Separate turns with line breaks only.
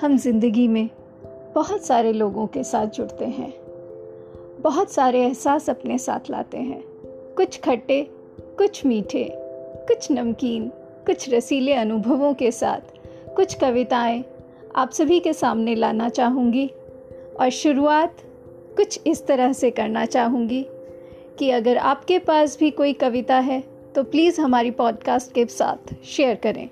हम ज़िंदगी में बहुत सारे लोगों के साथ जुड़ते हैं। बहुत सारे एहसास अपने साथ लाते हैं। कुछ खट्टे, कुछ मीठे, कुछ नमकीन, कुछ रसीले अनुभवों के साथ कुछ कविताएँ आप सभी के सामने लाना चाहूँगी और शुरुआत कुछ इस तरह से करना चाहूँगी कि अगर आपके पास भी कोई कविता है तो प्लीज़ हमारी पॉडकास्ट के साथ शेयर करें।